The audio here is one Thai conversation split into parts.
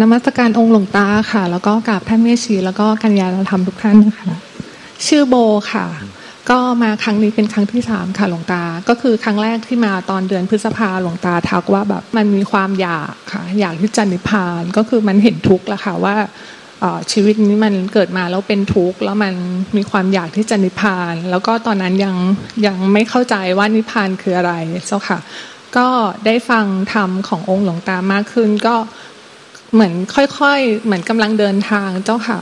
นมัสการองค์หลวงตาค่ะ แล้วก็กับท่านเมชีแล้วก็กัญญาธรรมทุกท่านนะคะชื่อโบค่ะ ก็มาครั้งนี้เป็นครั้งที่สามค่ะหลวงตา ก็คือครั้งแรกที่มาตอนเดือนพฤษภาหลวงตาทักว่าแบบมันมีความอยากค่ะ อยากที่จะนิพพานก็คือมันเห็นทุกข์แล้วค่ะว่าชีวิตนี้มันเกิดมาแล้วเป็นทุกข์แล้วมันมีความอยากที่จะนิพพาน แล้วก็ตอนนั้นยังยังไม่เข้าใจว่านิพพานคืออะไรเจ้าค่ะ ก็ได้ฟังธรรมขององค์หลวงตามากขึ้น ก็ เหมือนค่อยๆ เหมือนกำลังเดินทางเจ้าค่ะ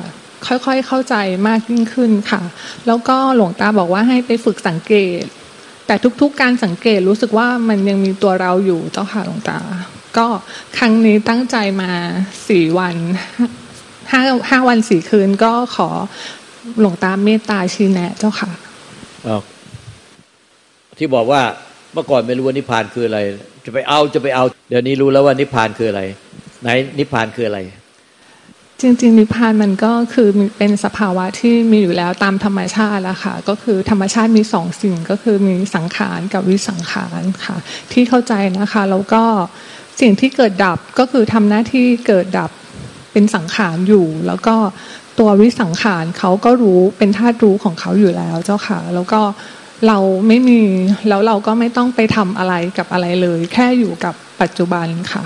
ค่อยๆ เข้าใจมากยิ่งขึ้นค่ะ แล้วก็หลวงตาบอกว่าให้ไปฝึกสังเกต แต่ทุกๆ การสังเกตรู้สึกว่ามันยังมีตัวเราอยู่เจ้าค่ะหลวงตา ก็ครั้งนี้ตั้งใจมาสี่วันห้าห้าวันสี่คืนก็ขอหลวงตาเมตตาชี้แนะเจ้าค่ะที่บอกว่าเมื่อก่อนไม่รู้ว่านิพพานคืออะไร จะไปเอาจะไปเอา เดี๋ยวนี้รู้แล้วว่านิพพานคืออะไร ไหนนิพพานคืออะไร จริง ๆ นิพพานมันก็คือเป็นสภาวะที่มีอยู่แล้วตามธรรมชาติแล้วค่ะ ก็คือธรรมชาติมีสองสิ่งก็คือมีสังขารกับวิสังขารค่ะ ที่เข้าใจนะคะ แล้วก็สิ่งที่เกิดดับก็คือทำหน้าที่เกิดดับเป็นสังขารอยู่ แล้วก็ตัววิสังขารเขาก็รู้เป็นธาตุรู้ของเขาอยู่แล้วเจ้าค่ะ แล้วก็เราไม่มีแล้วเราก็ไม่ต้องไปทำอะไรกับอะไรเลย แค่อยู่กับปัจจุบันค่ะ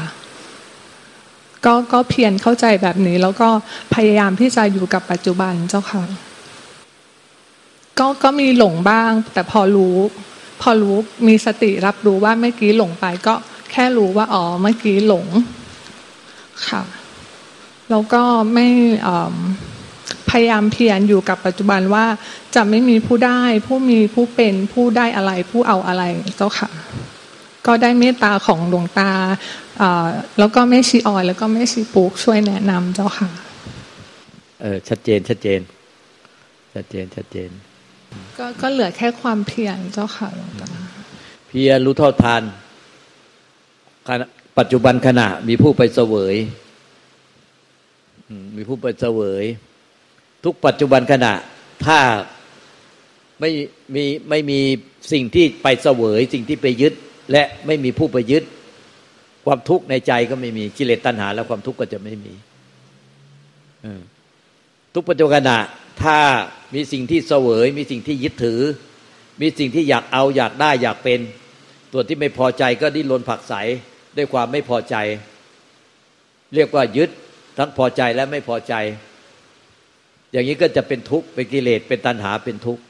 ก็ก็เพียรเข้าใจแบบนี้ แล้วก็พยายามที่จะอยู่กับปัจจุบันเจ้าค่ะ ก็ก็มีหลงบ้าง แต่พอรู้ พอรู้มีสติรับรู้ว่าเมื่อกี้หลงไป ก็แค่รู้ว่าอ๋อเมื่อกี้หลงค่ะ แล้วก็ไม่พยายามเพียรอยู่กับปัจจุบันว่าจะไม่มีผู้ได้ ผู้มีผู้เป็นผู้ได้อะไร ผู้เอาอะไรเจ้าค่ะ ก็ได้เมตตาของหลวงตา แล้วก็แม่ชีออยแล้วก็แม่ชีปุ๊กช่วยแนะนำเจ้าค่ะ เออชัดเจนชัดเจน ชัดเจนชัดเจน ก็ก็เหลือแค่ความเพียรเจ้าค่ะหลวงตาเพียรรู้เท่าทานปัจจุบันขณะมีผู้ไปเสวยมีผู้ไปเสวย ทุกปัจจุบันขณะ ถ้าไม่มีไม่มีสิ่งที่ไปเสวย สิ่งที่ไปยึด และไม่มีผู้ไปยึด ความทุกข์ในใจก็ไม่มีกิเลสตัณหา แล้วความทุกข์ก็จะไม่มีทุกปัจจุบันถ้ามีสิ่งที่เสวย มีสิ่งที่ยึดถือ มีสิ่งที่อยากเอาอยากได้อยากเป็น ตัวที่ไม่พอใจก็ดิ้นรนผักใสด้วยความไม่พอใจ เรียกว่ายึดทั้งพอใจและไม่พอใจ อย่างนี้ก็จะเป็นทุกข์เป็นกิเลสเป็นตัณหาเป็นทุกข์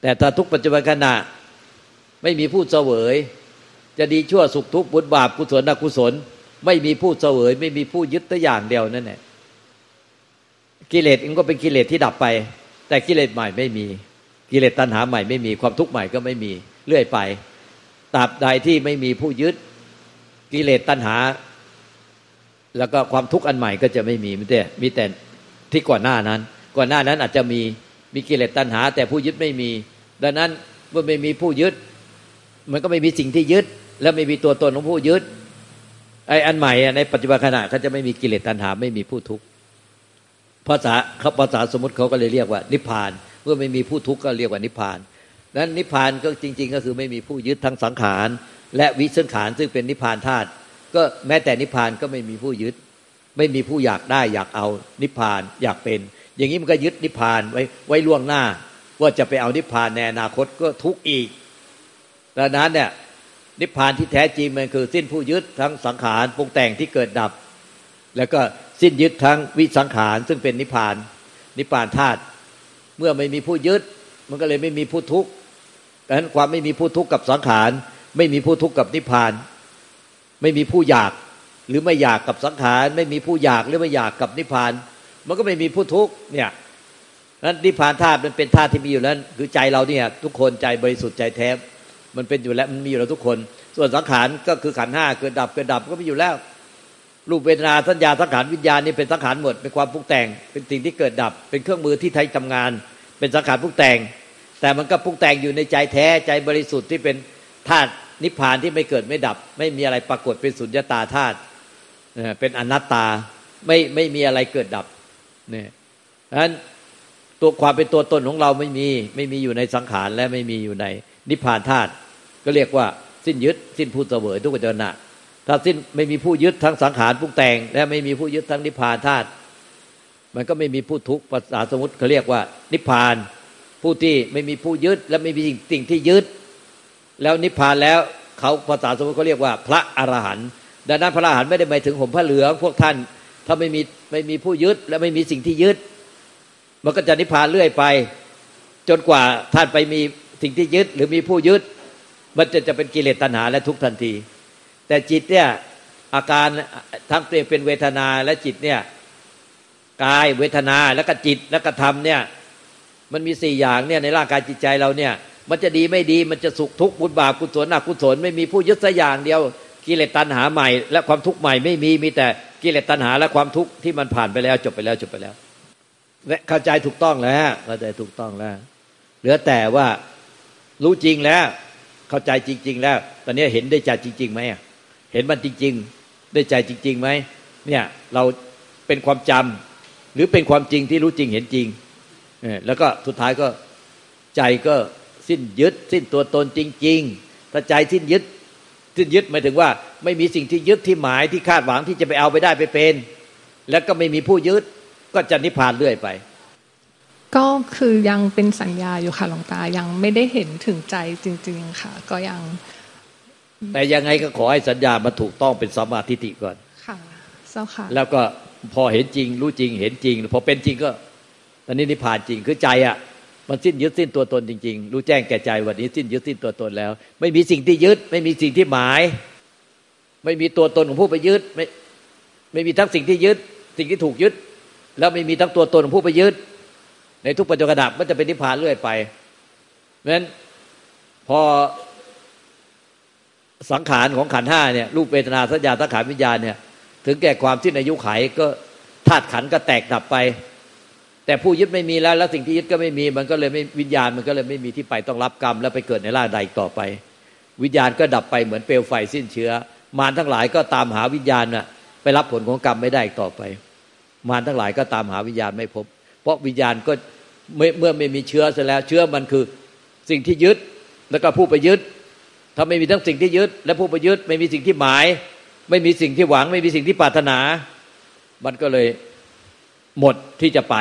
แต่ถ้าทุกปัจจุบันขณะไม่มีผู้เสวย จะดีชั่วสุขทุกข์บุญบาปกุศลอกุศล ไม่มีผู้เสวย ไม่มีผู้ยึดแต่อย่างเดียวนั่นแหละกิเลสเองก็เป็นกิเลสที่ดับไป แต่กิเลสใหม่ไม่มี กิเลสตัณหาใหม่ไม่มีความทุกข์ใหม่ก็ไม่มีเรื่อยไปตราบใดที่ไม่มีผู้ยึดกิเลสตัณหา แล้วก็ความทุกข์อันใหม่ก็จะไม่มีมีแต่มีแต่ที่ก่อนหน้านั้น ก่อนหน้านั้นอาจจะมีมีกิเลสตัณหา แต่ผู้ยึดไม่มี ดังนั้นเมื่อไม่มีผู้ยึด มันก็ไม่มีสิ่งที่ยึด แล้วไม่มีตัวตนของผู้ยึดไอ้อันใหม่ในปัจจุบันขณะเขาจะไม่มีกิเลสตัณหาไม่มีผู้ทุกข์ภาษาเขาภาษาสมมติเขาก็เลยเรียกว่า นิพพาน เมื่อไม่มีผู้ทุกข์ก็เรียกว่านิพพานนั้นนิพพานก็จริง ๆ ก็คือไม่มีผู้ยึดทั้งสังขาร และวิสังขารซึ่งเป็นนิพพานธาตุก็แม้แต่นิพพานก็ไม่มีผู้ยึด ไม่มีผู้อยากได้อยากเอานิพพานอยากเป็น อย่างนี้มันก็ยึดนิพพานไว้ไว้ล่วงหน้า ว่าจะไปเอานิพพานในอนาคตก็ทุกข์อีกดังนั้นเนี่ย นิพพานที่แท้จริงมันคือสิ้นผู้ยึดทั้งสังขารปรุงแต่งที่เกิดดับ แล้วก็สิ้นยึดทั้งวิสังขารซึ่งเป็นนิพพาน นิพพานธาตุเมื่อไม่มีผู้ยึด มันก็เลยไม่มีผู้ทุกข์ดังนั้นความไม่มีผู้ทุกข์กับสังขาร ไม่มีผู้ทุกข์กับนิพพาน ไม่มีผู้อยากหรือไม่อยากกับสังขาร ไม่มีผู้อยากหรือไม่อยากกับนิพพาน มันก็ไม่มีผู้ทุกข์เนี่ยนั้นนิพพานธาตุมันเป็นธาตุที่มีอยู่แล้วคือใจเราเนี่ยทุกคนใจบริสุทธิ์ใจแท้ มันเป็นอยู่แล้วมันมีอยู่แล้วทุกคน ส่วนสังขารก็คือขันห้าเกิดดับเกิดดับก็มีอยู่แล้ว รูปเวทนาสัญญาสังขารวิญญาณนี่เป็นสังขารหมดเป็นความปรุงแต่ง เป็นสิ่งที่เกิดดับ เป็นเครื่องมือที่ไทยทำงาน เป็นสังขารปรุงแต่ง แต่มันก็ปรุงแต่งอยู่ในใจแท้ใจบริสุทธิ์ที่เป็นธาตุนิพพานที่ไม่เกิดไม่ดับ ไม่มีอะไรปรากฏเป็นสุญญตาธาตุเป็นอนัตตาไม่ไม่มีอะไรเกิดดับเนี่ยฉะนั้นตัวความเป็นตัวตนของเราไม่มี ไม่มีอยู่ในสังขารและไม่มีอยู่ในนิพพานธาตุ ก็เรียกว่าสิ้นยึด สิ้นผู้เสวยทุกขจรณะถ้าสิ้นไม่มีผู้ยึดทั้งสังขารปรุงแต่ง และไม่มีผู้ยึดทั้งนิพพานธาตุมันก็ไม่มีผู้ทุกข์ภาษาสมมติเขาเรียกว่า นิพพาน ผู้ที่ไม่มีผู้ยึด และไม่มีสิ่งที่ยึด แล้วนิพพานแล้วเขาภาษาสมมติเขาเรียกว่า พระอรหันต์ดังนั้นพระอรหันต์ไม่ได้หมายถึงห่มผ้าเหลืองพวกท่าน ถ้าไม่มีไม่มีผู้ยึด และไม่มีสิ่งที่ยึด มันก็จะนิพพานเรื่อยไป จนกว่าท่านไปมีสิ่งที่ยึด หรือมีผู้ยึด มันจะจะเป็นกิเลสตัณหาและทุกทันที แต่จิตเนี่ยอาการทั้งเป็นเวทนาและจิตเนี่ยกายเวทนาแล้วก็จิตแล้วก็ธรรมเนี่ยมันมีสี่อย่างเนี่ยในร่างกายจิตใจเราเนี่ย มันจะดีไม่ดีมันจะสุขทุกข์บุญบาปกุศลอกุศลไม่มีผู้ยึดสักอย่างเดียวกิเลสตัณหาใหม่ และความทุกข์ใหม่ไม่มีมีแต่กิเลสตัณหาและความทุกข์ที่มันผ่านไปแล้วจบไปแล้วจบไปแล้วเข้าใจถูกต้องแล้วเข้าใจถูกต้องแล้ว เหลือแต่ว่ารู้จริงแล้ว เข้าใจจริง ๆ แล้ว ตอนนี้เห็นได้ใจจริงๆไหมเห็นมันจริง ๆ ได้ใจจริงๆไหมเนี่ยเราเป็นความจำหรือเป็นความจริงที่รู้จริงเห็นจริงแล้วก็สุดท้ายก็ใจก็สิ้นยึด สิ้นตัวตนจริง ๆ ถ้าใจสิ้นยึดสิ้นยึดหมายถึงว่า ไม่มีสิ่งที่ยึดที่หมายที่คาดหวังที่จะไปเอาไปได้ไปเป็น แล้วก็ไม่มีผู้ยึดก็จะนิพพานเรื่อยไป ก็คือยังเป็นสัญญาอยู่ค่ะหลวงตายังไม่ได้เห็นถึงใจจริง ๆ ค่ะ ก็ยัง แต่ยังไงก็ขอให้สัญญามาถูกต้องเป็นสมาธิิก่อนค่ะเจ้าค่ะ แล้วก็พอเห็นจริง รู้จริงเห็นจริงพอเป็นจริงก็ตอนนี้นิพพานจริงคือใจอะ มันสิ้นยึดสิ้นตัวตนจริง ๆ รู้แจ้งแก่ใจวันนี้สิ้นยึดสิ้นตัวตนแล้ว ไม่มีสิ่งที่ยึด ไม่มีสิ่งที่หมาย ไม่มีตัวตนของผู้ไปยึดไม่ไม่มีทั้งสิ่งที่ยึด สิ่งที่ถูกยึด แล้วไม่มีทั้งตัวตนของผู้ไปยึด ในทุกปัจจุบันมันจะเป็นนิพพานเรื่อยไปเพราะฉะนั้นพอสังขารของขันห้าเนี่ยรูปเวทนาสัญญาสังขารวิญญาณเนี่ยถึงแก่ความที่อายุไขก็ธาตุขันก็แตกดับไป แต่ผู้ยึดไม่มีแล้ว แล้วสิ่งที่ยึดก็ไม่มีมันก็เลยไม่วิญญาณมันก็เลยไม่มีที่ไปต้องรับกรรม แล้วไปเกิดในร่างใดต่อไป วิญญาณก็ดับไปเหมือนเปลวไฟสิ้นเชื้อ มารทั้งหลายก็ตามหาวิญญาณน่ะไปรับผลของกรรมไม่ได้ต่อไป มารทั้งหลายก็ตามหาวิญญาณไม่พบ เพราะวิญญาณก็ เมื่อไม่มีเชื้อเสร็จแล้ว เชื้อมันคือสิ่งที่ยึดแล้วก็ผู้ไปยึด ถ้าไม่มีทั้งสิ่งที่ยึด และผู้ไปยึดไม่มีสิ่งที่หมาย ไม่มีสิ่งที่หวัง ไม่มีสิ่งที่ปรารถนา มันก็เลยหมดที่จะไป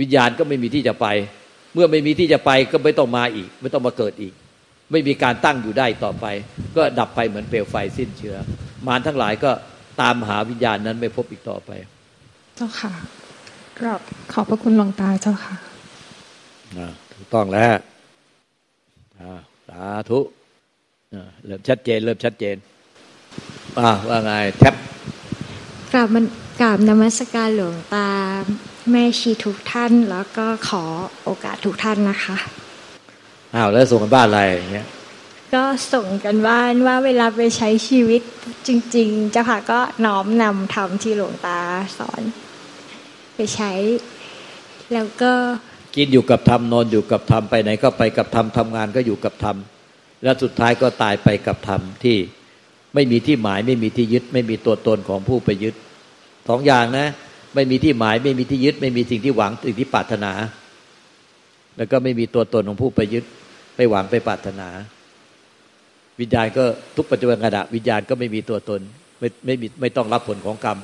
วิญญาณก็ไม่มีที่จะไป เมื่อไม่มีที่จะไปก็ไม่ต้องมาอีก ไม่ต้องมาเกิดอีก ไม่มีการตั้งอยู่ได้ต่อไป ก็ดับไปเหมือนเปลวไฟสิ้นเชื้อ มารทั้งหลายก็ตามหาวิญญาณนั้นไม่พบอีกต่อไปเจ้าค่ะ กราบขอบพระคุณหลวงตาเจ้าค่ะถูกต้องแล้วสาธุเริ่มชัดเจน เริ่มชัดเจนว่าไงแท็บกราบมันกราบนมัสการหลวงตาแม่ชีทุกท่านแล้วก็ขอโอกาสทุกท่านนะคะอ้าวแล้วส่งกันบ้านอะไรอย่างเงี้ยก็ส่งกันบ้านว่าเวลาไปใช้ชีวิตจริง ๆ เจ้าค่ะก็น้อมนำทำที่หลวงตาสอน ไปใช้ แล้วก็กินอยู่กับธรรมนอนอยู่กับธรรมไปไหนก็ไปกับธรรมทำงานก็อยู่กับธรรมแล้วสุดท้ายก็ตายไปกับธรรมที่ไม่มีที่หมายไม่มีที่ยึด ไม่มีตัวตนของผู้ไปยึดสองอย่างนะ ไม่มีที่หมายไม่มีที่ยึด ไม่มีสิ่งที่หวังสิ่งที่ปรารถนา แล้วก็ไม่มีตัวตนของผู้ไปยึด ไปหวังไปปรารถนา วิญญาณก็ทุกปัจจุบันขณะวิญญาณก็ไม่มีตัวตนไม่ไม่ไม่ต้องรับผลของกรรม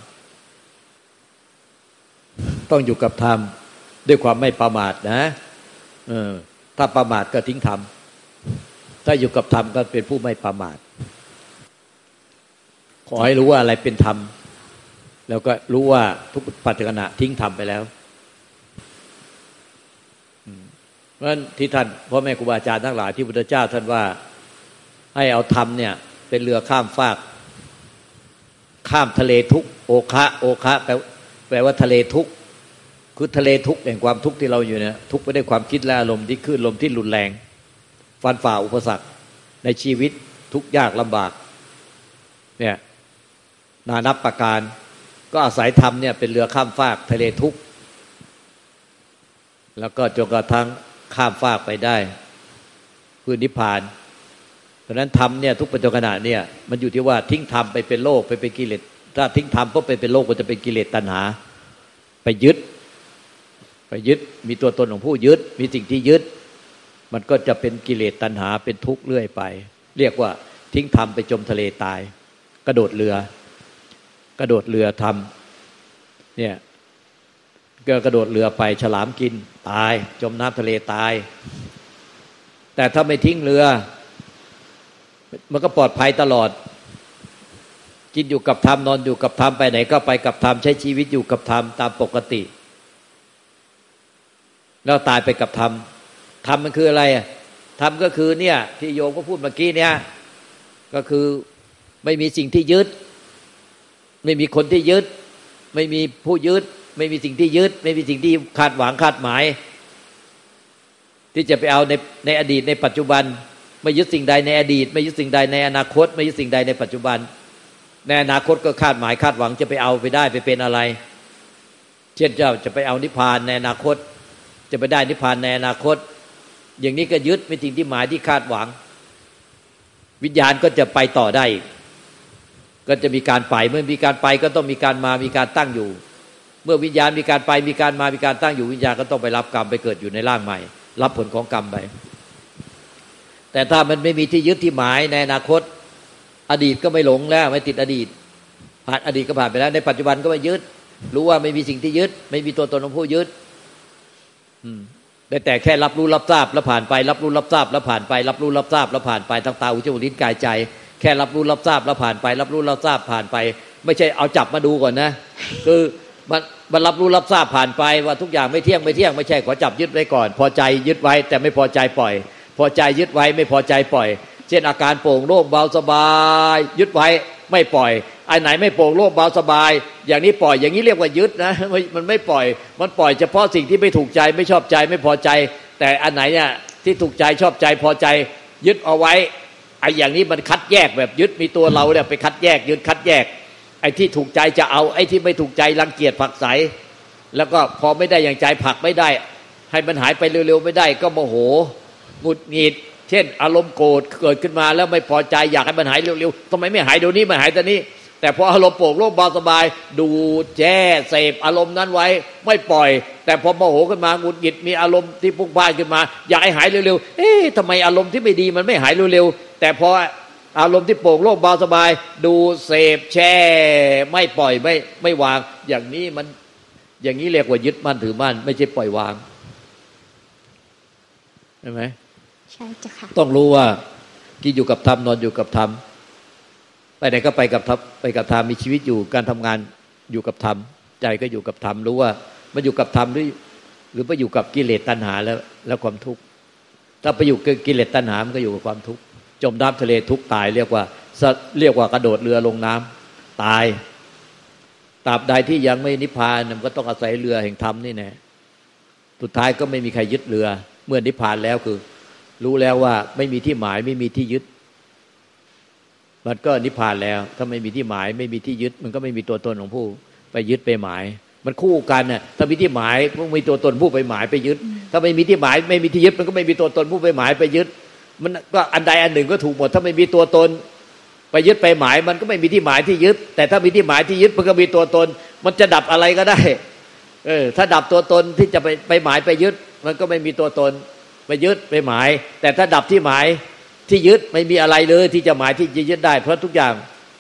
ต้องอยู่กับธรรมด้วยความไม่ประมาทนะเออถ้าประมาทก็ทิ้งธรรมถ้าอยู่กับธรรมก็เป็นผู้ไม่ประมาท ขอให้รู้ว่าอะไรเป็นธรรม แล้วก็รู้ว่าทุกปัจจุบันทิ้งทำไปแล้วเพราะฉะนั้นที่ท่านพ่อแม่ครูบาอาจารย์ทั้งหลายที่พุทธเจ้าท่านว่าให้เอาธรรมเนี่ย เป็นเรือข้ามฟาก ข้ามทะเลทุกโอคะ โอคะแปล แปลว่าทะเลทุกคือทะเลทุกแห่งความทุกข์ที่เราอยู่เนี่ยทุกไปด้วยความคิดและอารมณ์ที่ขึ้นลมที่รุนแรง ฟันฝ่าอุปสรรคในชีวิตทุกยากลำบากเนี่ยนานับประการ ก็อาศัยธรรมเนี่ยเป็นเรือข้ามฟากทะเลทุกข์แล้วก็จนกระทั่งข้ามฟากไปได้พื้นนิพพานเพราะนั้นธรรมเนี่ยทุกปัจจุบันเนี่ยมันอยู่ที่ว่าทิ้งธรรมไปเป็นโลกไปเป็นกิเลส ถ้าทิ้งธรรมก็ไปเป็นโลกก็จะเป็นกิเลสตัณหา ไปยึด ไปยึดมีตัวตนของผู้ยึด มีสิ่งที่ยึด มันก็จะเป็นกิเลสตัณหาเป็นทุกข์เรื่อยไป เรียกว่าทิ้งธรรมไปจมทะเลตาย กระโดดเรือ กระโดดเรือทำเนี่ยก็กระโดดเรือไปฉลามกินตาย จมน้ำทะเลตาย แต่ถ้าไม่ทิ้งเรือ มันก็ปลอดภัยตลอด กินอยู่กับธรรมนอนอยู่กับธรรมไปไหน ก็ไปกับธรรมใช้ชีวิตอยู่กับธรรมตามปกติ แล้วตายไปกับธรรมธรรมมันคืออะไรธรรมก็คือเนี่ย ที่โยมก็พูดเมื่อกี้เนี่ย ก็คือไม่มีสิ่งที่ยึด ไม่มีคนที่ยึด ไม่มีผู้ยึด ไม่มีสิ่งที่ยึด ไม่มีสิ่งที่คาดหวังคาดหมาย ที่จะไปเอาในในอดีตในปัจจุบัน ไม่ยึดสิ่งใดในอดีต ไม่ยึดสิ่งใดในอนาคต ไม่ยึดสิ่งใดในปัจจุบัน ในอนาคตก็คาดหมายคาดหวังจะไปเอาไปได้ไปเป็นอะไร เช่นเจ้าจะไปเอานิพพานในอนาคต จะไปได้นิพพานในอนาคต อย่างนี้ก็ยึดไม่สิ่งที่หมายที่คาดหวัง วิญญาณก็จะไปต่อได้ ก็จะมีการไปเมื่อมีการไปก็ต้องมีการมามีการตั้งอยู่ เมื่อวิญญาณมีการไปมีการมามีการตั้งอยู่วิญญาณก็ต้องไปรับกรรมไปเกิดอยู่ในร่างใหม่ รับผลของกรรมไปแต่ถ้ามันไม่มีที่ยึดที่หมายในอนาคต อดีตก็ไม่หลงแล้ว ไม่ติดอดีต ผ่านอดีตก็ผ่านไปแล้ว ในปัจจุบันก็ไม่ยึด รู้ว่าไม่มีสิ่งที่ยึด ไม่มีตัวตนของผู้ยึดแต่แต่แค่รับรู้รับทราบแล้วผ่านไป รับรู้รับทราบแล้วผ่านไป รับรู้รับทราบแล้วผ่านไปทั้งตาหูจมูกลิ้นกายใจ แค่รับรู้รับทราบแล้วผ่านไป รับรู้รับทราบผ่านไป ไม่ใช่เอาจับมาดูก่อนนะ คือมันมันรับรู้รับทราบผ่านไปว่าทุกอย่างไม่เที่ยงไม่เที่ยงไม่ใช่ขอจับยึดไว้ก่อน พอใจยึดไว้แต่ไม่พอใจปล่อย พอใจยึดไว้ไม่พอใจปล่อย เช่นอาการโปร่งโล่งเบาสบาย ยึดไว้ไม่ปล่อยไอ้ไหนไม่โปร่งโล่งเบาสบาย อย่างนี้ปล่อยอย่างนี้เรียกว่ายึดนะมันไม่ปล่อย มันปล่อยเฉพาะสิ่งที่ไม่ถูกใจไม่ชอบใจไม่พอใจ แต่อันไหนเนี่ยที่ถูกใจชอบใจพอใจ ยึดเอาไว้ไอ้อย่างนี้มันคัดแยกแบบยึดมีตัวเราเนี่ยไปคัดแยกยึดคัดแยก ไอ้ที่ถูกใจจะเอาไอ้ที่ไม่ถูกใจรังเกียจผักใสแล้วก็พอไม่ได้อย่างใจผักไม่ได้ ให้มันหายไปเร็วๆไม่ได้ ก็โมโหหงุดหงิด เช่น อารมณ์โกรธเกิดขึ้นมาแล้วไม่พอใจอยากให้มันหายเร็วๆทำไมไม่หายเดี๋ยวนี้ไม่หายตอนนี้ แต่พออารมณ์โปร่งโล่งเบาสบาย ดูแจ้เสพอารมณ์นั้นไว้ไม่ปล่อย แต่พอโมโหขึ้นมาหงุดหงิดมีอารมณ์ที่พุ่งพ่านขึ้นมา อยากให้หายเร็วๆเอ๊ะทำไมอารมณ์ที่ไม่ดีมันไม่หายเร็วๆแต่พออารมณ์ที่โปร่งโล่งเบาสบาย ดูเสพแช่ ไม่ปล่อยไม่ไม่วาง อย่างนี้มันอย่างนี้เรียกว่ายึดมั่นถือมั่นไม่ใช่ปล่อยวางใช่ไหม ใช่จ้ะค่ะต้องรู้ว่ากินอยู่กับธรรมนอนอยู่กับธรรมไปไหนก็ไปกับธรรมไปกับธรรมมีชีวิตอยู่การทำงานอยู่กับธรรมใจก็อยู่กับธรรมรู้ว่ามันอยู่กับธรรมหรือหรือไปอยู่กับกิเลสตัณหาแล้วแล้วความทุกข์ถ้าไปอยู่กับกิเลสตัณหามันก็อยู่กับความทุกข์จมน้ำทะเลทุกตายเรียกว่าเรียกว่ากระโดดเรือลงน้ำตายตราบใดที่ยังไม่นิพพานมันก็ต้องอาศัยเรือแห่งธรรมนี่แน่สุดท้ายก็ไม่มีใครยึดเรือ เมื่อนิพพานแล้วคือ รู้แล้วว่าไม่มีที่หมายไม่มีที่ยึด มันก็นิพพานแล้ว ถ้าไม่มีที่หมาย ไม่มีที่ยึด มันก็ไม่มีตัวตนของผู้ ไปยึดไปหมาย มันคู่กันน่ะถ้ามีที่หมายมันมีตัวตนผู้ไปหมายไปยึด ถ้าไม่มีที่หมาย ไม่มีที่ยึด มันก็ไม่มีตัวตนผู้ไปหมายไปยึด มันก็อันใดอันหนึ่งก็ถูกหมด ถ้าไม่มีตัวตนไปยึดไปหมาย มันก็ไม่มีที่หมายที่ยึด แต่ถ้ามีที่หมายที่ยึดมันก็มีตัวตน มันจะดับอะไรก็ได้ เออ ถ้าดับตัวตนที่จะไปไปหมายไปยึด มันก็ไม่มีตัวตน ไปยึดไปหมาย แต่ถ้าดับที่หมายที่ยึดไม่มีอะไรเลยที่จะหมายที่จะยึดได้ เพราะทุกอย่าง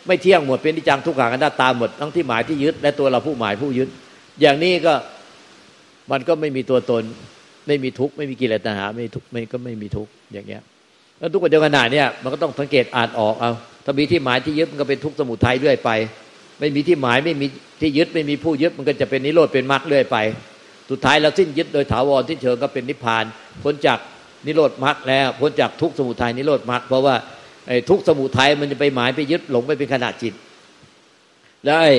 ไม่เที่ยงหมดเป็นนิจังทุกขังอนัตตาหมดทั้งที่หมายที่ยึดและตัวเราผู้หมายผู้ยึด อย่างนี้ก็มันก็ไม่มีตัวตน ไม่มีทุกข์ไม่มีกิเลสตัณหาไม่ทุกข์ไม่ก็ไม่มีทุกข์อย่างเงี้ยแล้วทุกข์เดียวกันหนาเนี่ยมันก็ต้องสังเกตอ่านออกเอาถ้ามีที่หมายที่ยึดมันก็เป็นทุกข์สมุทัยเรื่อยไป ไม่มีที่หมายไม่มีที่ยึดไม่มีผู้ยึดมันก็จะเป็นนิโรธเป็นมรรคเรื่อยไป สุดท้ายเราสิ้นยึดโดยถาวรที่เชิงก็เป็นนิพพาน พ้นจากนิโรธมรรคแล้ว พ้นจากทุกสมุทัยนิโรธมรรคเพราะว่าไอ้ทุกสมุทัยมันจะไปหมายไปยึดหลงไปเป็นขณะจิต แล้วไอ้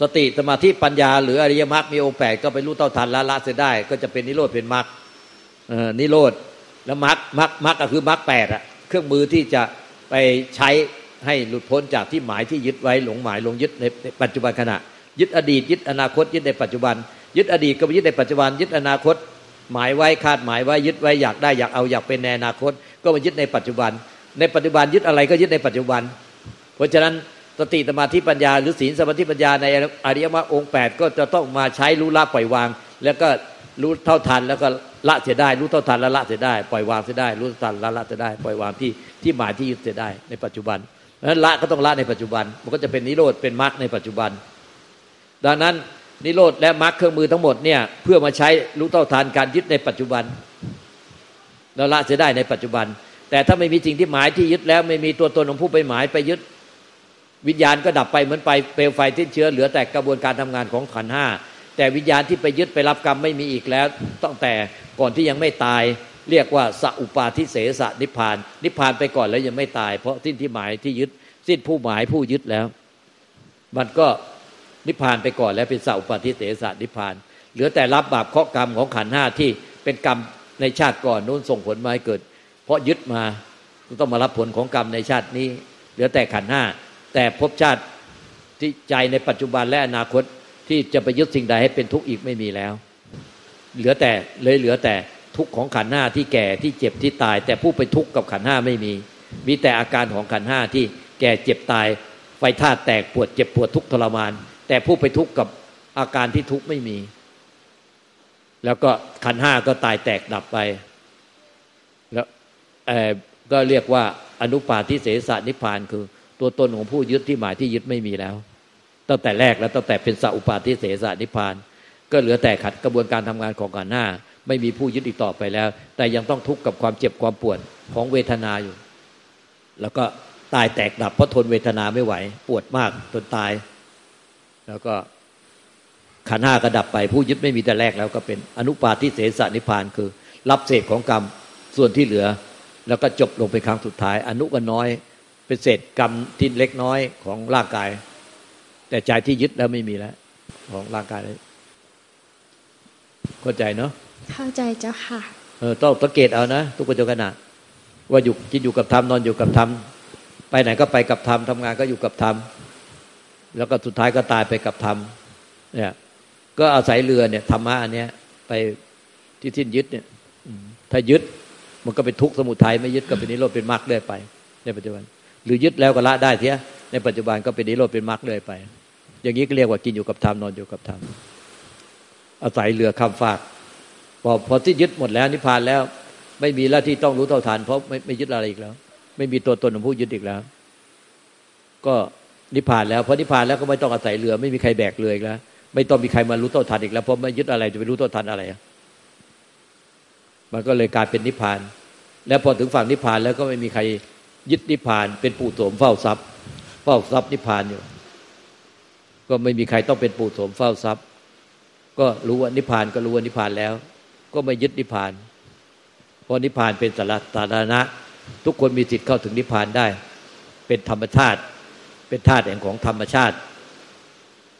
สติสมาธิปัญญา หรืออริยมรรคมีองค์แปดก็ไปรู้เท่าทันละละเสียได้ ก็จะเป็นนิโรธเป็นมรรคนิโรธแล้วมรรคมรรคมรรคก็คือมรรคแปดอะเครื่องมือที่จะไปใช้ให้หลุดพ้นจากที่หมายที่ยึดไว้หลงหมายลงยึดในปัจจุบันขณะ ยึดอดีตยึดอนาคตยึดในปัจจุบัน ยึดอดีตก็ไปยึดในปัจจุบัน ยึดอนาคต หมายไว้คาดหมายไว้ยึดไว้อยากได้อยากเอาอยากเป็นในอนาคต ก็มายึดในปัจจุบัน ในปัจจุบันยึดอะไรก็ยึดในปัจจุบัน เพราะฉะนั้นสติสมาธิปัญญาหรือศีลสมาธิปัญญาในอริยมรรคองค์8ก็จะต้องมาใช้รู้ละปล่อยวาง แล้วก็รู้เท่าทันแล้วก็ละเสียได้ รู้เท่าทันละละเสียได้ปล่อยวางเสียได้ รู้เท่าทันละละเสียได้ปล่อยวางที่ที่หมายที่ยึดเสียได้ในปัจจุบันเพราะฉะนั้นละก็ต้องละในปัจจุบัน มันก็จะเป็นนิโรธเป็นมรรคในปัจจุบัน ดังนั้น นิโรธและมรรคเครื่องมือทั้งหมดเนี่ยเพื่อมาใช้รู้เท่าทันการยึดในปัจจุบัน เราละเสียได้ในปัจจุบัน แต่ถ้าไม่มีสิ่งที่หมายที่ยึดแล้วไม่มีตัวตนของผู้ไปหมายไปยึด วิญญาณก็ดับไปเหมือนไปเปลวไฟที่เชื้อเหลือแต่กระบวนการทำงานของขันห้าแต่วิญญาณที่ไปยึดไปรับกรรมไม่มีอีกแล้วตั้งแต่ก่อนที่ยังไม่ตาย เรียกว่าสัอุปาทิเสสนิพาน นิพานไปก่อนแล้วยังไม่ตาย เพราะสิ้นที่หมายที่ยึดสิ้นผู้หมายผู้ยึดแล้ว มันก็ นิพพานไปก่อนแล้วเป็นสัอุปาทิเสสนิพพาน เหลือแต่รับบาปข้อกรรมของขันห้าที่เป็นกรรมในชาติก่อนนู้นส่งผลมาให้เกิด เพราะยึดมาต้องมารับผลของกรรมในชาตินี้ เหลือแต่ขันห้าแต่ภพชาติที่ใจในปัจจุบันและอนาคตที่จะไปยึดสิ่งใดให้เป็นทุกข์อีกไม่มีแล้ว เหลือแต่เลยเหลือแต่ทุกข์ของขันห้าที่แก่ที่เจ็บที่ตาย แต่ผู้ไปทุกข์กับขันห้าไม่มี มีแต่อาการของขันห้าที่แก่เจ็บตายไฟธาตุแตกปวดเจ็บปวดทุกข์ทรมาน แต่ผู้ไปทุกข์กับอาการที่ทุกข์ไม่มี แล้วก็ขันห้าก็ตายแตกดับไป แล้วก็เรียกว่าอนุปาทิเสสนิพานคือ ตัวตนของผู้ยึดที่หมายที่ยึดไม่มีแล้ว ตั้งแต่แรกแล้วตั้งแต่เป็นสัอุปาทิเสสนิพาน ก็เหลือแต่ขัดกระบวนการทำงานของกันห้าไม่มีผู้ยึดอีกต่อไปแล้ว แต่ยังต้องทุกข์กับความเจ็บความปวดของเวทนาอยู่ แล้วก็ตายแตกดับเพราะทนเวทนาไม่ไหว ปวดมากจนตาย แล้วก็ขันห้าก็ดับไปผู้ยึดไม่มีแต่แรกแล้วก็เป็นอนุปาทิเสสนิพานคือ รับเศษของกรรมส่วนที่เหลือ แล้วก็จบลงเป็นครั้งสุดท้าย อนุก็น้อย เป็นเศษกรรมที่เล็กน้อยของร่างกาย แต่ใจที่ยึดแล้วไม่มีแล้ว ของร่างกายเลยเข้าใจเนาะเข้าใจเจ้าค่ะเออต้องสังเกตเอานะทุกคนจขณะว่าอยู่กินอยู่กับธรรมนอนอยู่กับธรรมไปไหนก็ไปกับธรรมทำงานก็อยู่กับธรรม แล้วก็สุดท้ายก็ตายไปกับธรรมเนี่ยก็อาศัยเรือเนี่ยธรรมะอันเนี้ย ไปที่สิ้นยึดเนี่ยถ้ายึดมันก็เป็นทุกข์สมุทัยไม่ยึดก็เป็นนิโรธเป็นมรรคได้ไป ในปัจจุบัน หรือยึดแล้วก็ละได้เทียในปัจจุบันก็เป็นนิโรธเป็นมรรคเลยไป อย่างนี้ก็เรียกว่ากินอยู่กับธรรมนอนอยู่กับธรรมอาศัยเรือข้ามฟากพอพอที่ยึดหมดแล้วนิพพานแล้ว ไม่มีแล้วที่ต้องรู้เท่าทันเพราะไม่ไม่ยึดอะไรอีกแล้ว ไม่มีตัวตนของผู้ยึดอีกแล้ว ก็ นิพพานแล้วพอนิพพานแล้วก็ไม่ต้องอาศัยเรือ ไม่มีใครแบกเรืออีกแล้วไม่ต้องมีใครมารู้เท่าทันอีกแล้วเพราะไม่ยึดอะไรจะไปรู้เท่าทันอะไรมันก็เลยกลายเป็นนิพพาน แล้วพอถึงฝั่งนิพพานแล้วก็ไม่มีใครยึดนิพพาน เป็นปู่โสมเฝ้าทรัพย์ เฝ้าทรัพย์นิพพานอยู่ ก็ไม่มีใครต้องเป็นปู่โสมเฝ้าทรัพย์ ก็รู้ว่านิพพานก็รู้ว่านิพพานแล้ว ก็ไม่ยึดนิพพานเพราะนิพพานเป็นสารสาธารณะ ทุกคนมีสิทธิ์เข้าถึงนิพพานได้ เป็นธรรมชาติ เป็นธาตุแห่งของธรรมชาติ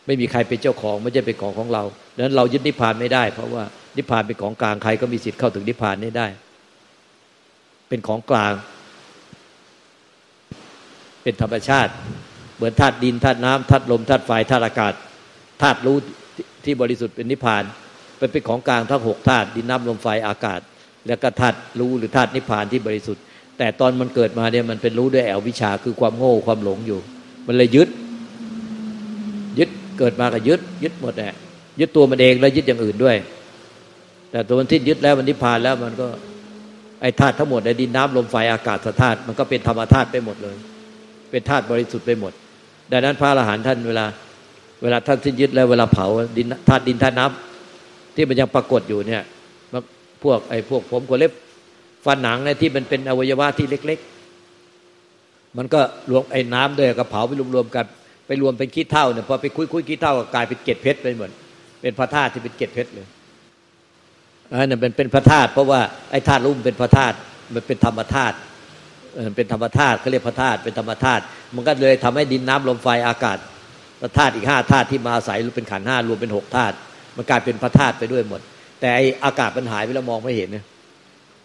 ไม่มีใครเป็นเจ้าของไม่ใช่เป็นของของเราดังนั้นเรายึดนิพพานไม่ได้ เพราะว่านิพพานเป็นของกลางใครก็มีสิทธิ์เข้าถึงนิพพานนี้ได้ เป็นของกลาง เป็นธรรมชาติ เหมือนธาตุดินธาตุน้ำธาตุลมธาตุไฟธาตุอากาศธาตุรู้ที่บริสุทธิ์เป็นนิพพานเป็นเป็นของกลางทั้งหกธาตุดินน้ำลมไฟอากาศ แล้วก็ธาตุรู้หรือธาตุนิพพานที่บริสุทธิ์ แต่ตอนมันเกิดมาเนี่ยมันเป็นรู้ด้วยแอววิชาคือความโง่ความหลงอยู่ มันเลยยึด ยึดเกิดมาก็ยึด ยึดหมดแหละยึดตัวมันเองแล้วยึดอย่างอื่นด้วย แต่ตัวมันที่ยึดแล้วมันนิพพานแล้วมันก็ไอ้ธาตุทั้งหมดในดินน้ำลมไฟอากาศธาตุมันก็เป็นธรรมธาตุไปหมดเลย เป็นธาตุบริสุทธิ์ไปหมด ดังนั้นพระอรหันต์ท่านเวลา เวลาท่านสิ้นยึดแล้วเวลาเผาดินธาตุดินธาตุน้ำที่มันยังปรากฏอยู่เนี่ยพวกไอ้พวกผมขนเล็บฟันหนังเนี่ยที่มันเป็นอวัยวะที่เล็ก มันก็รวมไอ้น้ำด้วยกับเผาไปรวมๆกันไปรวมเป็นขี้เท่าเนี่ยพอไปคุยคุยขี้เท่าก็กลายเป็นเกล็ดเพชรไปหมดเป็นพระธาตุที่เป็นเกล็ดเพชรเลยอันนั้นเป็นเป็นพระธาตุเพราะว่าไอ้ธาตุรุ่มเป็นพระธาตุมันเป็นธรรมธาตุเป็นธรรมธาตุเขาเรียกพระธาตุเป็นธรรมธาตุมันก็เลยทำให้ดินน้ำลมไฟอากาศพระธาตุอีกห้าธาตุที่มาอาศัยเป็นขันห้ารวมเป็นหกธาตุมันกลายเป็นพระธาตุไปด้วยหมด แต่ไออากาศมันหายไปแล้วมองไม่เห็นเนี่ย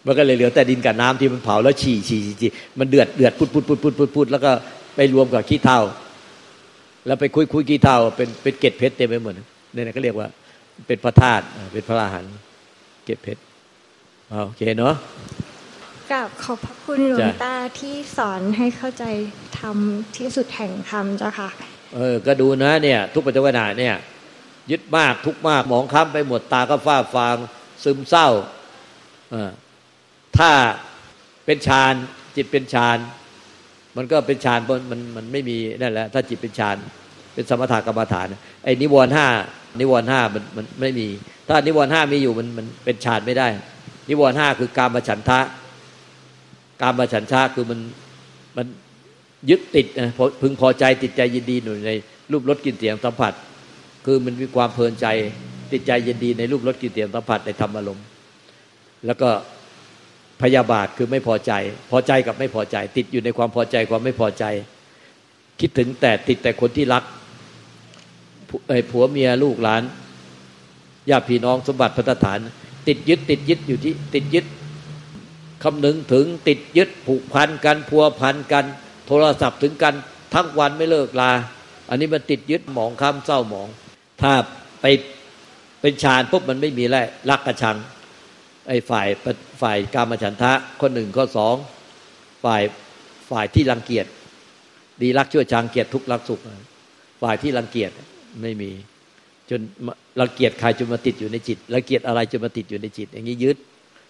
มันก็เลยเหลือแต่ดินกับน้ำที่มันเผาแล้วฉี่ฉี่ฉี่มันเดือดเดือดพุดพุดพุดพุดพุดพุดแล้วก็ไปรวมกับขี้เถ้าแล้วไปคุยคุยขี้เถ้าเป็นเป็นเกล็ดเพชรเต็มไปหมดเนี่ยก็เรียกว่า เป็นพระธาตุเป็นพระอรหันต์เกล็ดเพชรโอเคเนาะกับขอบพระคุณหลวงตาที่สอนให้เข้าใจธรรมที่สุดแห่งธรรมเจ้าค่ะ เออ ก็ดูนะเนี่ย ทุกปัจจุบันเนี่ย ยึดมากทุกมากมองค้ำไปหมดตาก็ฟ้าฟาง ซึมเศร้า ถ้าเป็นฌานจิตเป็นฌานมันก็เป็นฌานมันมันไม่มีนั่นแหละ ถ้าจิตเป็นฌานเป็นสมถกรรมฐานไอ้นิวรณ์ห้านิวรณ์ห้ามันมันไม่มี ถ้านิวรณ์ห้ามีอยู่มันมันเป็นฌานไม่ได้ นิวรณ์ห้าคือการมาฉันทะ การมาฉันทะคือมันมันยึดติดนะพึงพอใจติดใจยินดีหนุนในรูปรสกลิ่นเสียงสัมผัส คือมันมีความเพลินใจติดใจยินดีในรูปรสกลิ่นเสียงสัมผัสในธรรมอารมณ์แล้วก็ พยาบาทคือไม่พอใจ พอใจกับไม่พอใจ ติดอยู่ในความพอใจความไม่พอใจ คิดถึงแต่ติดแต่คนที่รักไอ้ผัวเมียลูกหลานญาติพี่น้องสมบัติพัฒฐาน ติดยึด ติดยึดอยู่ที่ ติดยึดคำนึงถึงติดยึดผูกพันกันพัวพันกัน โทรศัพท์ถึงกันทั้งวันไม่เลิกลา อันนี้มันติดยึดหมองคำเศร้าหมอง ถ้าไปเป็นฌานปุ๊บมันไม่มีแล้วรักกระชัง ไอ้ฝ่ายฝ่ายการมฉันทะข้อหนึ่งข้อสองฝ่ายฝ่ายที่รังเกียจดีรักชั่วชังเกียรติทุกรักสุข ฝ่ายที่รังเกียจไม่มีจนรังเกียจใครจนมาติดอยู่ในจิตรังเกียจอะไรจนมาติดอยู่ในจิต อย่างนี้ยึด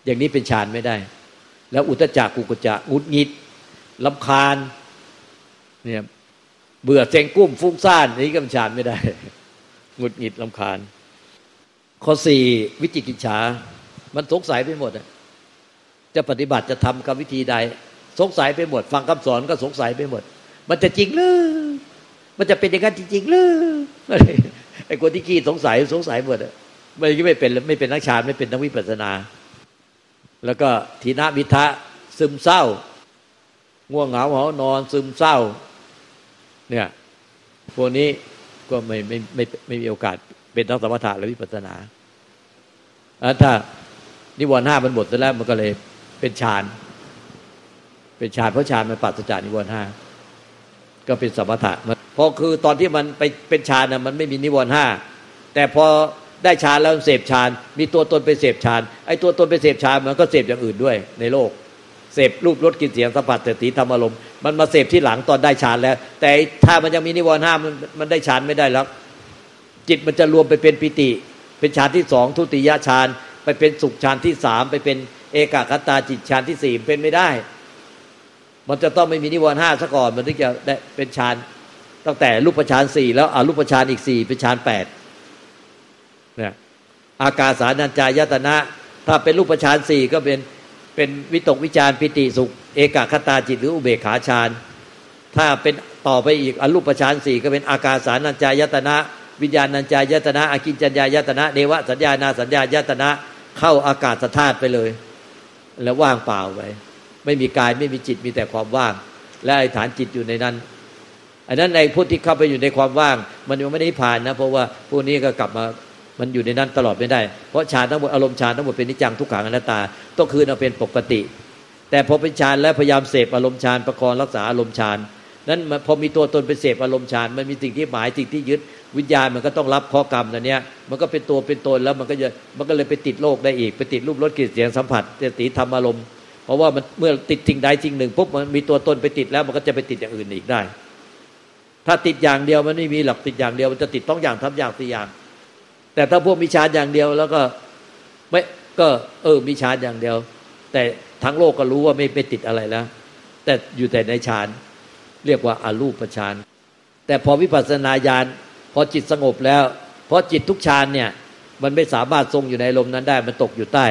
อย่างนี้เป็นฌานไม่ได้ แล้วอุตจักกุกุจะงุดงิดลำคาญเนี่ยเบื่อเจงกุ้มฟุ้งซ่านนี้ก็เป็นฌานไม่ได้งุดงิดลำคาญ ข้อสี่วิจิกิจฉา มันสงสัยไปหมดจะปฏิบัติจะทำกับวิธีใด สงสัยไปหมด ฟังคำสอนก็สงสัยไปหมด มันจะจริงหรือมันจะเป็นอย่างนั้นจริงๆหรือไอ้คนที่ขี้สงสัยสงสัยหมดไม่ไม่เป็นไม่เป็นนักฌานไม่เป็นนักวิปัสสนา แล้วก็ทีนามิทะซึมเศร้า ง่วงเหงาหอนอนซึมเศร้า เนี่ยพวกนี้ก็ไม่ไม่ไม่ไม่มีโอกาสเป็นทั้งสมถะและวิปัสสนาถ้า นิวรณ์ห้ามันหมดแล้วมันก็เลยเป็นฌาน เป็นฌานเพราะฌานมันปัสจากนิวรณ์ห้าก็เป็นสมถะพอคือตอนที่มันไปเป็นฌานนะมันไม่มีนิวรณ์ห้าแต่พอได้ฌานแล้วเสพฌาน มีตัวตนไปเสพฌานไอ้ตัวตนไปเสพฌานมันก็เสพอย่างอื่นด้วยในโลกเสพรูปรสกลิ่นเสียงสัมผัสแต่ตีธรรมอารมณ์มันมาเสพที่หลังตอนได้ฌานแล้ว แต่ถ้ามันยังมีนิวรณ์ห้ามันมันได้ฌานไม่ได้แล้วจิตมันจะรวมไปเป็นปิติ เป็นฌานที่สองทุติยฌาน ไปเป็นสุขฌานที่สามไปเป็นเอกคตาจิตฌานที่สี่เป็นไม่ได้ มันจะต้องไม่มีนิวรณ์ห้าซะก่อนมันถึงจะได้เป็นฌานตั้งแต่รูปฌานสี่แล้วอรูปฌานอีกสี่เป็นฌานแปดเนี่ยอากาสานัญจายตนะ ถ้าเป็นรูปฌานสี่ก็เป็นเป็นวิตกวิจารปิติสุข เอกคตาจิตหรืออุเบกขาฌานถ้าเป็นต่อไปอีกอรูปฌานสี่ก็เป็นอากาสานัญจายตนะ วิญญาณัญจายตนะอากินจัญญายตนะเนวะสัญญานาสัญญายตนะ เข้าอากาศธาตุไปเลย แล้วว่างเปล่าไปไม่มีกายไม่มีจิตมีแต่ความว่าง และไอ้ฐานจิตอยู่ในนั้น อันนั้นในผู้ที่เข้าไปอยู่ในความว่าง มันยังไม่ได้ผ่านนะ เพราะว่าพวกนี้ก็กลับมามันอยู่ในนั้นตลอดไม่ได้ เพราะฌานทั้งหมดอารมณ์ฌานทั้งหมดเป็นนิจังทุกขังอนัตตาต้องคืนเอาเป็นปกติ แต่พอเป็นฌานแล้วพยายามเสพอารมณ์ฌานประคองรักษาอารมณ์ฌานนั้นพอมีตัวตนเป็นเสพอารมณ์ฌานมันมีสิ่งที่หมายสิ่งที่ยึด วิญญาณมันก็ต้องรับข้อกรรมตัวเนี้ยมันก็เป็นตัวเป็นตนแล้วมันก็จะมันก็เลยไปติดโลกได้อีกไปติดรูปรสกลิ่นเสียงสัมผัสจติธรรมอารมณ์เพราะว่ามันเมื่อติดสิ่งใดสิ่งหนึ่งปุ๊บมันมีตัวตนไปติดแล้วมันก็จะไปติดอย่างอื่นอีกได้ ถ้าติดอย่างเดียวมันไม่มีหลักติดอย่างเดียวมันจะติดต้องอย่างทำอย่างสี่อย่าง แต่ถ้าพวกมีฌานอย่างเดียวแล้วก็ไม่ก็เออมีฌานอย่างเดียว แต่ทั้งโลกก็รู้ว่าไม่ไปติดอะไรแล้ว แต่อยู่แต่ในฌานเรียกว่าอารูปฌานแต่พอวิปัสสนาญาณ พอจิตสงบแล้ว เพราะจิตทุกฌานเนี่ย มันไม่สามารถทรงอยู่ในลมนั้นได้ มันตกอยู่ใต้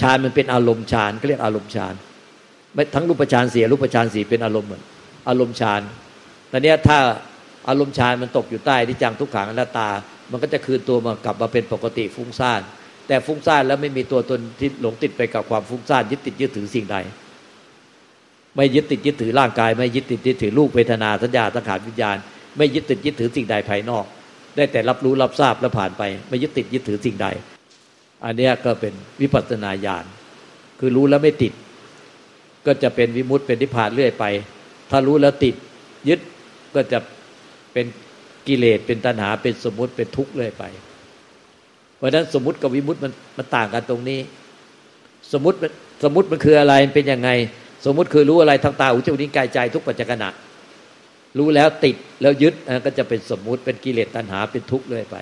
ฌานมันเป็นอารมณ์ฌานก็เรียกอารมณ์ฌานไม่ทั้งรูปฌานเสียรูปฌานสีเป็นอารมณ์เหมือนอารมณ์ฌานต่เนี้ถ้าอารมณ์ฌานมันตกอยู่ใต้ที่จังทุกขังอนัตตา มันก็จะคืนตัวมากลับมาเป็นปกติฟุ้งซ่านแต่ฟุ้งซ่านแล้วไม่มีตัวตนที่หลงติดไปกับความฟุ้งซ่านยึดติดยึดถือสิ่งใด ไม่ยึดติดยึดถือร่างกาย ไม่ยึดติดยึดถือลูกเวทนาสัญญาสังขารวิญญาณ ไม่ยึดติดยึดถือสิ่งใดภายนอก ได้แต่รับรู้รับทราบแล้วผ่านไป ไม่ยึดติดยึดถือสิ่งใด อันนี้ก็เป็นวิปัสสนาญาณคือรู้แล้วไม่ติด ก็จะเป็นวิมุตต์เป็นนิพพานเรื่อยไป ถ้ารู้แล้วติดยึดก็จะเป็นกิเลสเป็นตัณหาเป็นสมมติเป็นทุกข์เรื่อยไป เพราะฉะนั้นสมมติกับวิมุตต์มันมันต่างกันตรงนี้ สมมติสมมติมันคืออะไรเป็นยังไง สมมติคือรู้อะไรทางตาหูจมูกลิ้นกายใจทุกปัจจุบัน รู้แล้วติดแล้วยึดก็จะเป็นสมมุติเป็นกิเลสตัณหาเป็นทุกข์เลยไป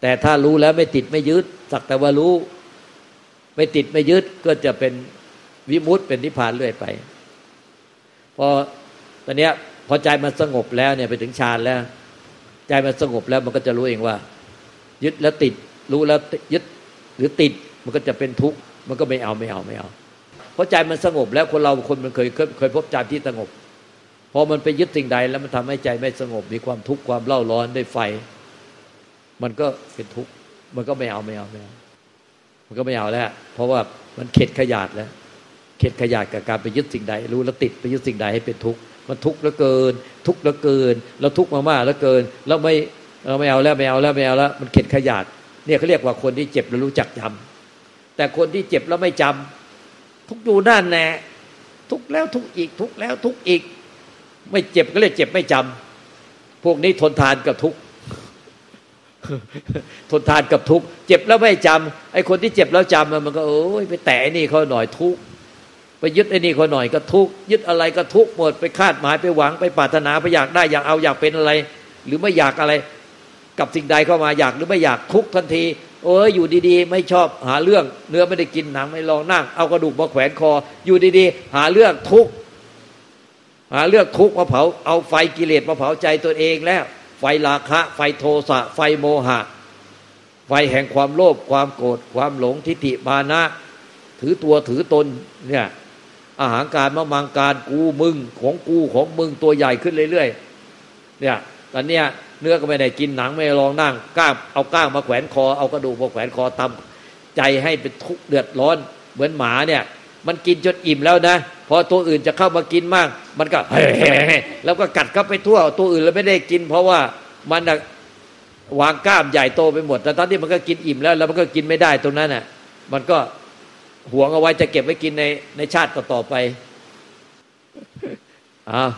แต่ถ้ารู้แล้วไม่ติดไม่ยึดสักแต่ว่ารู้ ไม่ติดไม่ยึดก็จะเป็นวิมุตเป็นนิพพานเรื่อยไป พอตอนเนี้ยพอใจมันสงบแล้วเนี่ยไปถึงฌานแล้ว ใจมันสงบแล้วมันก็จะรู้เองว่า ยึดแล้วติด รู้แล้วยึดหรือติดมันก็จะเป็นทุกข์มันก็ไม่เอาไม่เอาไม่เอาเพราะใจมันสงบแล้วคนเราคนมันเคยเคยพบใจที่สงบ พอมันไปยึดสิ่งใดแล้วมันทำให้ใจไม่สงบ มีความทุกข์ความเล่าร้อนได้ไฟ มันก็เป็นทุกข์มันก็ไม่เอาไม่เอาไม่เอามันก็ไม่เอาแล้ว เพราะว่ามันเข็ดขยาดแล้ว เข็ดขยาดกับการไปยึดสิ่งใด รู้แล้วติดไปยึดสิ่งใดให้เป็นทุกข์มันทุกข์เหลือเกิน ทุกข์เหลือเกิน เราทุกข์มากๆเหลือเกิน แล้วไม่เราไม่เอาแล้วไม่เอาแล้วไม่เอาแล้ว มันเข็ดขยาดเนี่ยเขาเรียกว่าคนที่เจ็บแล้วรู้จักจำแต่คนที่เจ็บแล้วไม่จำทุกอยู่นั่นแน่ทุกแล้วทุกอีก ทุกแล้วทุกอีก ไม่เจ็บก็เรียกเจ็บไม่จำพวกนี้ทนทานกับทุกทนทานกับทุกเจ็บแล้วไม่จำไอ้คนที่เจ็บแล้วจำมันก็โอ้ยไปแตะนี่เขาหน่อยทุกไปยึดไอ้นี่เขาหน่อยก็ทุกยึดอะไรก็ทุกหมดไปคาดหมายไปหวังไปปรารถนาไปอยากได้อยากเอาอยากเป็นอะไร หรือไม่อยากอะไร กับสิ่งใดเข้ามาอยากหรือไม่อยากทุกทันทีโอ้ยอยู่ดีๆ ไม่ชอบหาเรื่อง เนื้อไม่ได้กินหนังไม่ลองนั่งเอากระดูกมาแขวนคอ อยู่ดีๆ หาเรื่องทุกหา เรื่องทุกมาเผาเอาไฟกิเลสมาเผาใจตัวเองแล้ว ไฟราคะ ไฟโทสะ ไฟโมหะ ไฟแห่งความโลภความโกรธความหลงทิฏฐิมานะ ถือตัวถือตนเนี่ยอาหารการมะมังการกูมึงของกูของมึงตัวใหญ่ขึ้นเรื่อยๆเนี่ยตอนเนี้ยเนื้อก็ไม่ได้กินหนังไม่ลองนั่งก้างเอาก้างมาแขวนคอเอากระดูกมาแขวนคอตำใจให้เป็นทุกข์เดือดร้อนเหมือนหมาเนี่ย มันกินจนอิ่มแล้วนะ พอตัวอื่นจะเข้ามากินมาก มันก็เฮ้แล้วก็กัดเข้าไปทั่ว ตัวอื่นแล้วไม่ได้กิน เพราะว่ามันวางกล้ามใหญ่โตไปหมด แต่ตอนที่มันก็กินอิ่มแล้ว แล้วมันก็กินไม่ได้ตรงนั้นน่ะ มันก็หวงเอาไว้จะเก็บไว้กินในในชาติต่อๆไปอ้าว